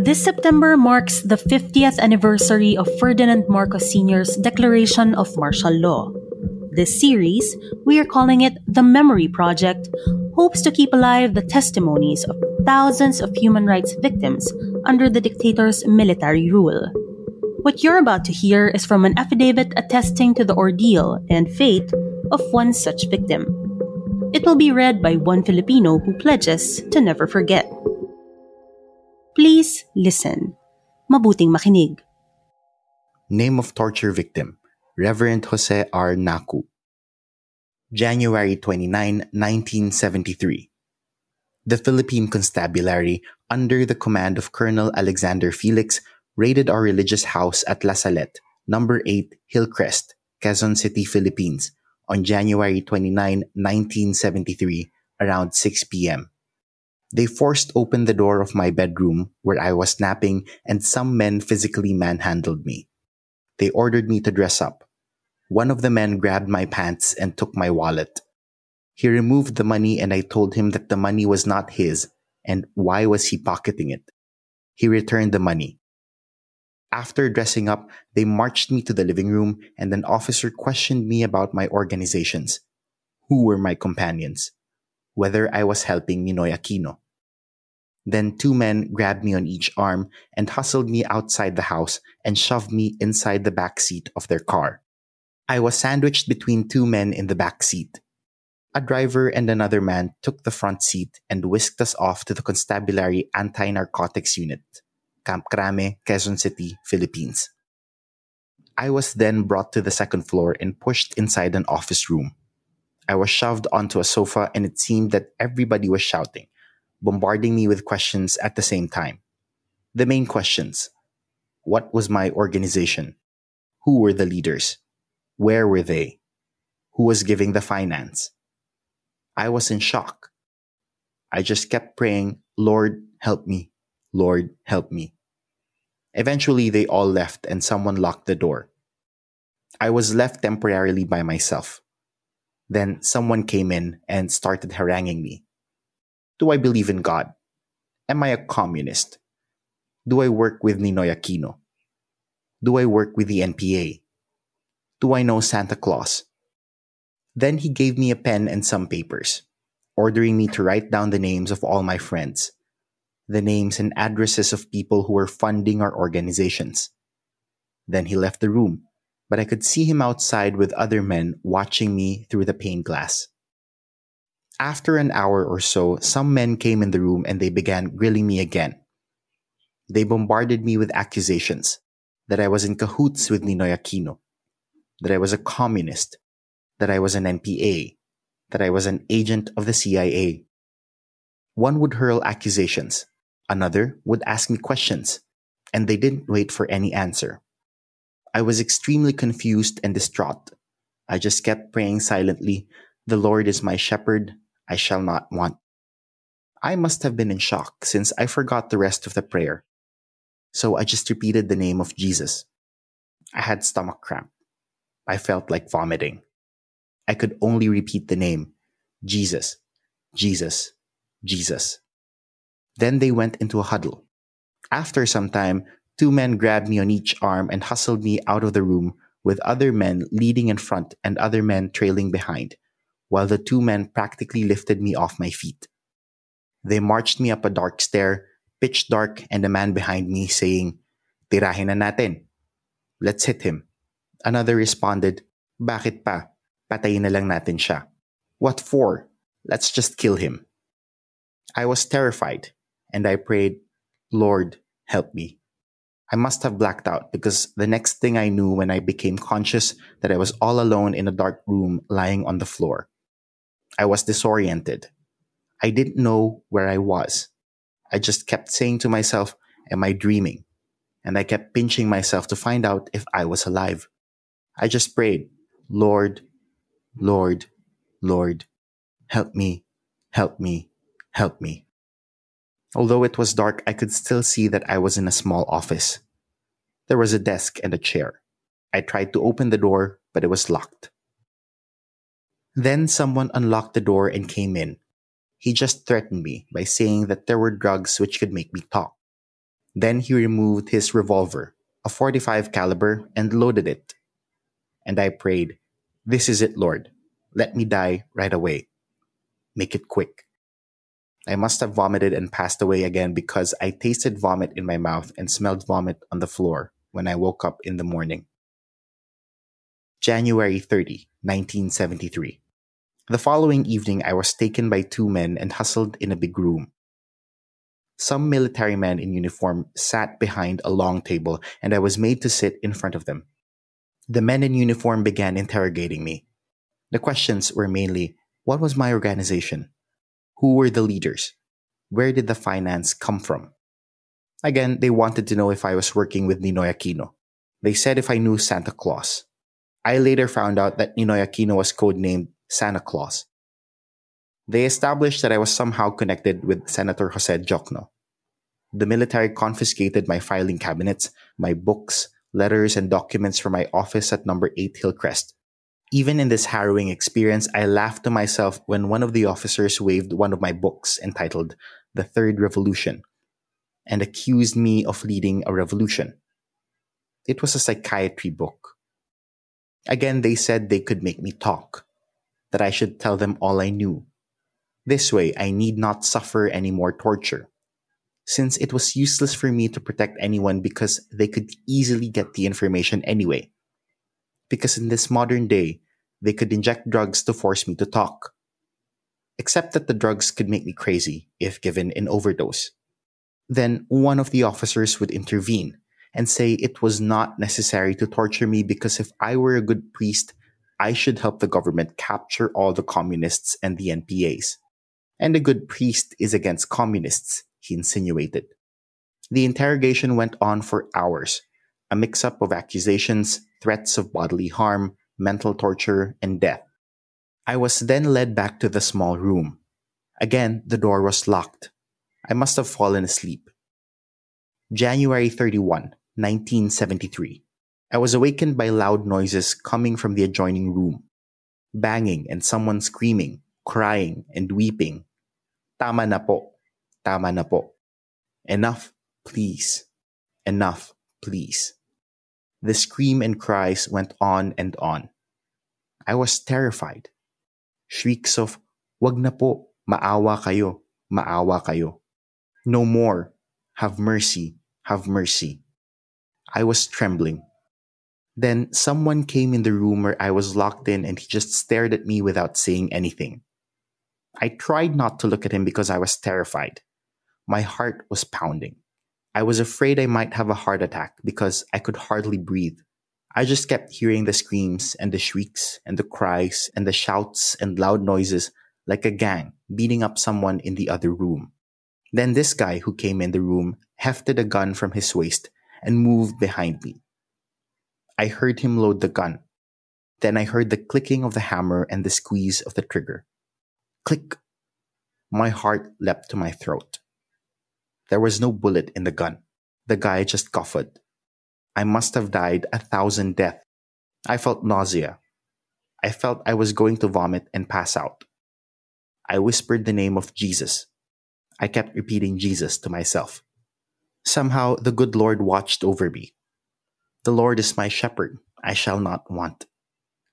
This September marks the 50th anniversary of Ferdinand Marcos Sr.'s declaration of martial law. This series, we are calling it the Memory Project, hopes to keep alive the testimonies of thousands of human rights victims under the dictator's military rule. What you're about to hear is from an affidavit attesting to the ordeal and fate of one such victim. It will be read by one Filipino who pledges to never forget. Please listen. Mabuting makinig. Name of torture victim Reverend Jose R. Naku. January 29, 1973. The Philippine Constabulary, under the command of Colonel Alexander Felix, raided our religious house at La Salette, number 8 Hillcrest, Quezon City, Philippines, on January 29, 1973, around 6 p.m. They forced open the door of my bedroom where I was napping and some men physically manhandled me. They ordered me to dress up. One of the men grabbed my pants and took my wallet. He removed the money and I told him that the money was not his and why was he pocketing it? He returned the money. After dressing up, they marched me to the living room and an officer questioned me about my organizations. Who were my companions? Whether I was helping Ninoy Aquino. Then two men grabbed me on each arm and hustled me outside the house and shoved me inside the back seat of their car. I was sandwiched between two men in the back seat. A driver and another man took the front seat and whisked us off to the Constabulary Anti-Narcotics Unit, Camp Crame, Quezon City, Philippines. I was then brought to the second floor and pushed inside an office room. I was shoved onto a sofa and it seemed that everybody was shouting, bombarding me with questions at the same time. The main questions. What was my organization? Who were the leaders? Where were they? Who was giving the finance? I was in shock. I just kept praying, Lord, help me. Lord, help me. Eventually, they all left and someone locked the door. I was left temporarily by myself. Then someone came in and started haranguing me. Do I believe in God? Am I a communist? Do I work with Ninoy Aquino? Do I work with the NPA? Do I know Santa Claus? Then he gave me a pen and some papers, ordering me to write down the names of all my friends, the names and addresses of people who were funding our organizations. Then he left the room, but I could see him outside with other men watching me through the pane glass. After an hour or so, some men came in the room and they began grilling me again. They bombarded me with accusations that I was in cahoots with Ninoy Aquino, that I was a communist, that I was an NPA, that I was an agent of the CIA. One would hurl accusations, another would ask me questions, and they didn't wait for any answer. I was extremely confused and distraught. I just kept praying silently, The Lord is my shepherd, I shall not want. I must have been in shock since I forgot the rest of the prayer. So I just repeated the name of Jesus. I had stomach cramp. I felt like vomiting. I could only repeat the name Jesus, Jesus, Jesus. Then they went into a huddle. After some time, two men grabbed me on each arm and hustled me out of the room with other men leading in front and other men trailing behind, while the two men practically lifted me off my feet. They marched me up a dark stair, pitch dark, and a man behind me saying, Tirahin na natin. Let's hit him. Another responded, Bakit pa? Patayin na lang natin siya. What for? Let's just kill him. I was terrified and I prayed, Lord, help me. I must have blacked out because the next thing I knew when I became conscious that I was all alone in a dark room lying on the floor. I was disoriented. I didn't know where I was. I just kept saying to myself, Am I dreaming? And I kept pinching myself to find out if I was alive. I just prayed, Lord, Lord, Lord, help me, help me, help me. Although it was dark, I could still see that I was in a small office. There was a desk and a chair. I tried to open the door, but it was locked. Then someone unlocked the door and came in. He just threatened me by saying that there were drugs which could make me talk. Then he removed his revolver, a 45 caliber, and loaded it. And I prayed, This is it, Lord. Let me die right away. Make it quick. I must have vomited and passed away again because I tasted vomit in my mouth and smelled vomit on the floor when I woke up in the morning. January 30, 1973. The following evening, I was taken by two men and hustled in a big room. Some military men in uniform sat behind a long table, and I was made to sit in front of them. The men in uniform began interrogating me. The questions were mainly what was my organization? Who were the leaders? Where did the finance come from? Again, they wanted to know if I was working with Ninoy Aquino. They said if I knew Santa Claus. I later found out that Ninoy Aquino was codenamed Santa Claus. They established that I was somehow connected with Senator Jose Diokno. The military confiscated my filing cabinets, my books, letters, and documents from my office at number 8 Hillcrest. Even in this harrowing experience, I laughed to myself when one of the officers waved one of my books entitled The Third Revolution and accused me of leading a revolution. It was a psychiatry book. Again, they said they could make me talk, that I should tell them all I knew. This way, I need not suffer any more torture, since it was useless for me to protect anyone because they could easily get the information anyway because in this modern day, they could inject drugs to force me to talk. Except that the drugs could make me crazy if given in overdose. Then one of the officers would intervene and say it was not necessary to torture me because if I were a good priest, I should help the government capture all the communists and the NPAs. And a good priest is against communists, he insinuated. The interrogation went on for hours, a mix up of accusations, threats of bodily harm, mental torture, and death. I was then led back to the small room. Again, the door was locked. I must have fallen asleep. January 31, 1973. I was awakened by loud noises coming from the adjoining room. Banging and someone screaming, crying, and weeping. Tama na po. Tama na po. Enough, please. Enough, please. The scream and cries went on and on. I was terrified. Shrieks of, Wag na po, maawa kayo, maawa kayo. No more, have mercy, have mercy. I was trembling. Then someone came in the room where I was locked in and he just stared at me without saying anything. I tried not to look at him because I was terrified. My heart was pounding. I was afraid I might have a heart attack because I could hardly breathe. I just kept hearing the screams and the shrieks and the cries and the shouts and loud noises like a gang beating up someone in the other room. Then this guy who came in the room hefted a gun from his waist and moved behind me. I heard him load the gun. Then I heard the clicking of the hammer and the squeeze of the trigger. Click! My heart leapt to my throat. There was no bullet in the gun. The guy just coughed. I must have died a thousand deaths. I felt nausea. I felt I was going to vomit and pass out. I whispered the name of Jesus. I kept repeating Jesus to myself. Somehow the good Lord watched over me. The Lord is my shepherd. I shall not want.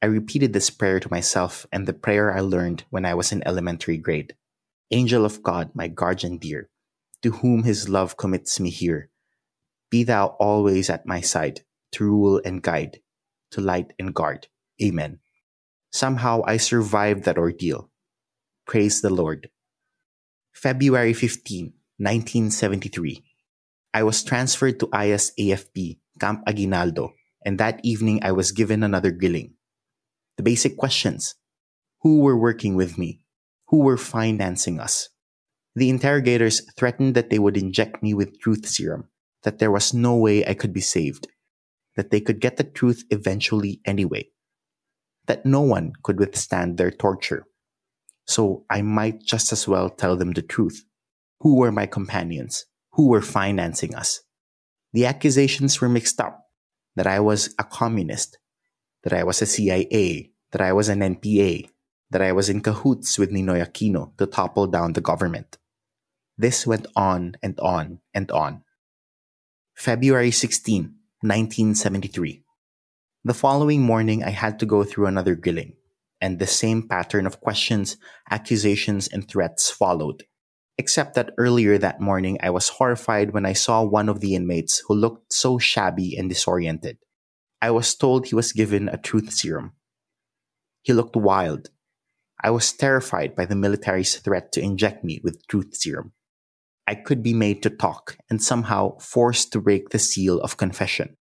I repeated this prayer to myself and the prayer I learned when I was in elementary grade. Angel of God, my guardian dear, to whom his love commits me here. Be thou always at my side, to rule and guide, to light and guard. Amen. Somehow I survived that ordeal. Praise the Lord. February 15, 1973. I was transferred to IS AFP, Camp Aguinaldo, and that evening I was given another grilling. The basic questions Who were working with me? Who were financing us? The interrogators threatened that they would inject me with truth serum, that there was no way I could be saved, that they could get the truth eventually anyway, that no one could withstand their torture. So I might just as well tell them the truth. Who were my companions? Who were financing us? The accusations were mixed up that I was a communist, that I was a CIA, that I was an NPA, that I was in cahoots with Ninoy Aquino to topple down the government. This went on and on and on. February 16, 1973. The following morning, I had to go through another grilling, and the same pattern of questions, accusations, and threats followed. Except that earlier that morning, I was horrified when I saw one of the inmates who looked so shabby and disoriented. I was told he was given a truth serum. He looked wild. I was terrified by the military's threat to inject me with truth serum. I could be made to talk and somehow forced to break the seal of confession.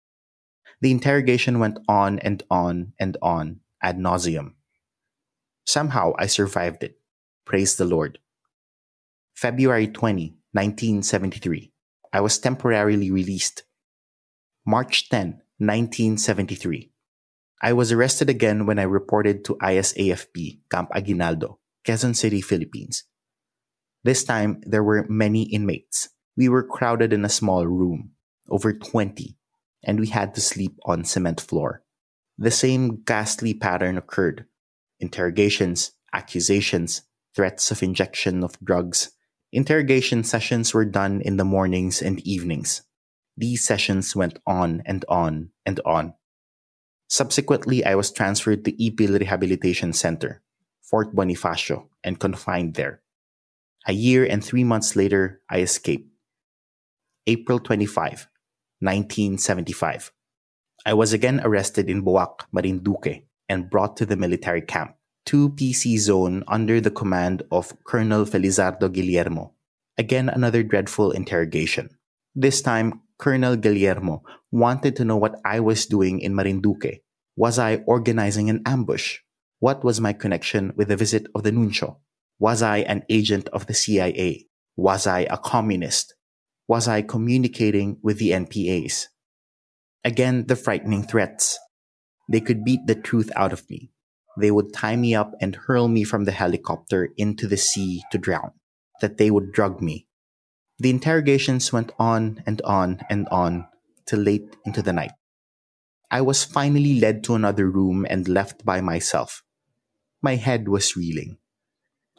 The interrogation went on and on and on ad nauseum. Somehow I survived it. Praise the Lord. February 20, 1973. I was temporarily released. March 10, 1973. I was arrested again when I reported to ISAFP, Camp Aguinaldo, Quezon City, Philippines. This time, there were many inmates. We were crowded in a small room, over 20, and we had to sleep on cement floor. The same ghastly pattern occurred. Interrogations, accusations, threats of injection of drugs. Interrogation sessions were done in the mornings and evenings. These sessions went on and on and on. Subsequently, I was transferred to Ipil Rehabilitation Center, Fort Bonifacio, and confined there. A year and three months later, I escaped. April 25, 1975. I was again arrested in Boac, Marinduque, and brought to the military camp, 2PC zone under the command of Colonel Felizardo Guillermo. Again, another dreadful interrogation. This time, Colonel Guillermo wanted to know what I was doing in Marinduque. Was I organizing an ambush? What was my connection with the visit of the Nuncio? Was I an agent of the CIA? Was I a communist? Was I communicating with the NPAs? Again, the frightening threats. They could beat the truth out of me. They would tie me up and hurl me from the helicopter into the sea to drown. That they would drug me. The interrogations went on and on and on till late into the night. I was finally led to another room and left by myself. My head was reeling.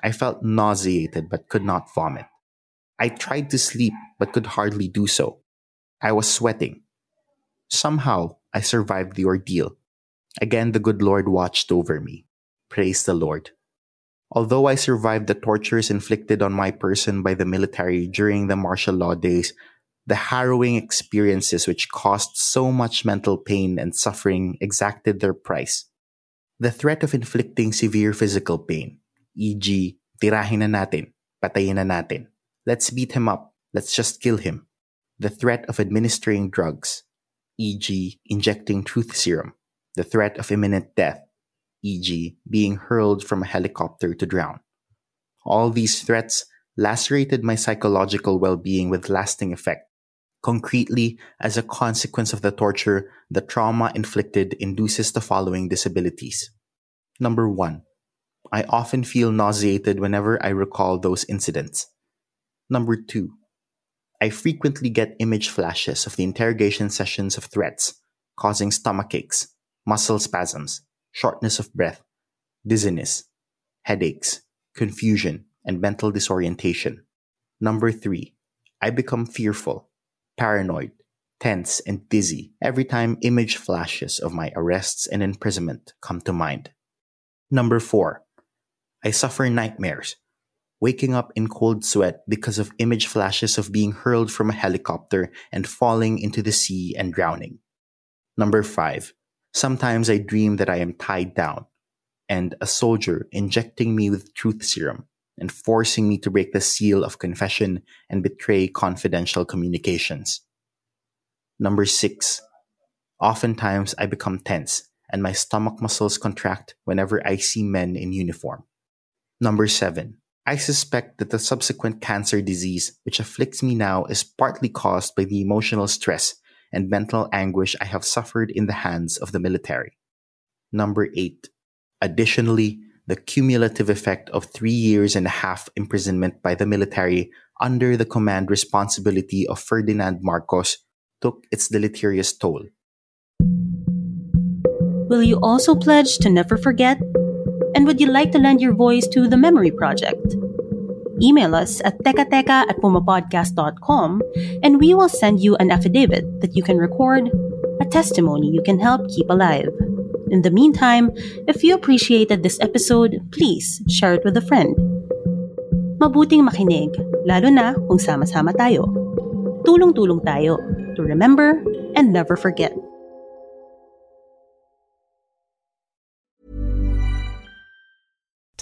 I felt nauseated but could not vomit. I tried to sleep but could hardly do so. I was sweating. Somehow, I survived the ordeal. Again, the good Lord watched over me. Praise the Lord. Although I survived the tortures inflicted on my person by the military during the martial law days, the harrowing experiences which caused so much mental pain and suffering exacted their price. The threat of inflicting severe physical pain, e.g., tirahin na natin, patayin na natin. Let's beat him up. Let's just kill him. The threat of administering drugs, e.g., injecting truth serum. The threat of imminent death, e.g., being hurled from a helicopter to drown. All these threats lacerated my psychological well being with lasting effect. Concretely, as a consequence of the torture, the trauma inflicted induces the following disabilities. Number one, I often feel nauseated whenever I recall those incidents. Number two, I frequently get image flashes of the interrogation sessions of threats, causing stomach aches, muscle spasms, shortness of breath, dizziness, headaches, confusion, and mental disorientation. Number three, I become fearful, paranoid, tense, and dizzy every time image flashes of my arrests and imprisonment come to mind. Number four, I suffer nightmares, waking up in cold sweat because of image flashes of being hurled from a helicopter and falling into the sea and drowning. Number five, sometimes I dream that I am tied down and a soldier injecting me with truth serum and forcing me to break the seal of confession and betray confidential communications. Number six, oftentimes I become tense and my stomach muscles contract whenever I see men in uniform. Number seven, I suspect that the subsequent cancer disease which afflicts me now is partly caused by the emotional stress and mental anguish I have suffered in the hands of the military. Number 8. Additionally, the cumulative effect of three years and a half imprisonment by the military under the command responsibility of Ferdinand Marcos took its deleterious toll. Will you also pledge to never forget? And would you like to lend your voice to the Memory Project? Email us at tekateka at pumapodcast.com and we will send you an affidavit that you can record, a testimony you can help keep alive. In the meantime, if you appreciated this episode, please share it with a friend. Mabuting makinig, lalo na kung sama-sama tayo. Tulong-tulong tayo to remember and never forget.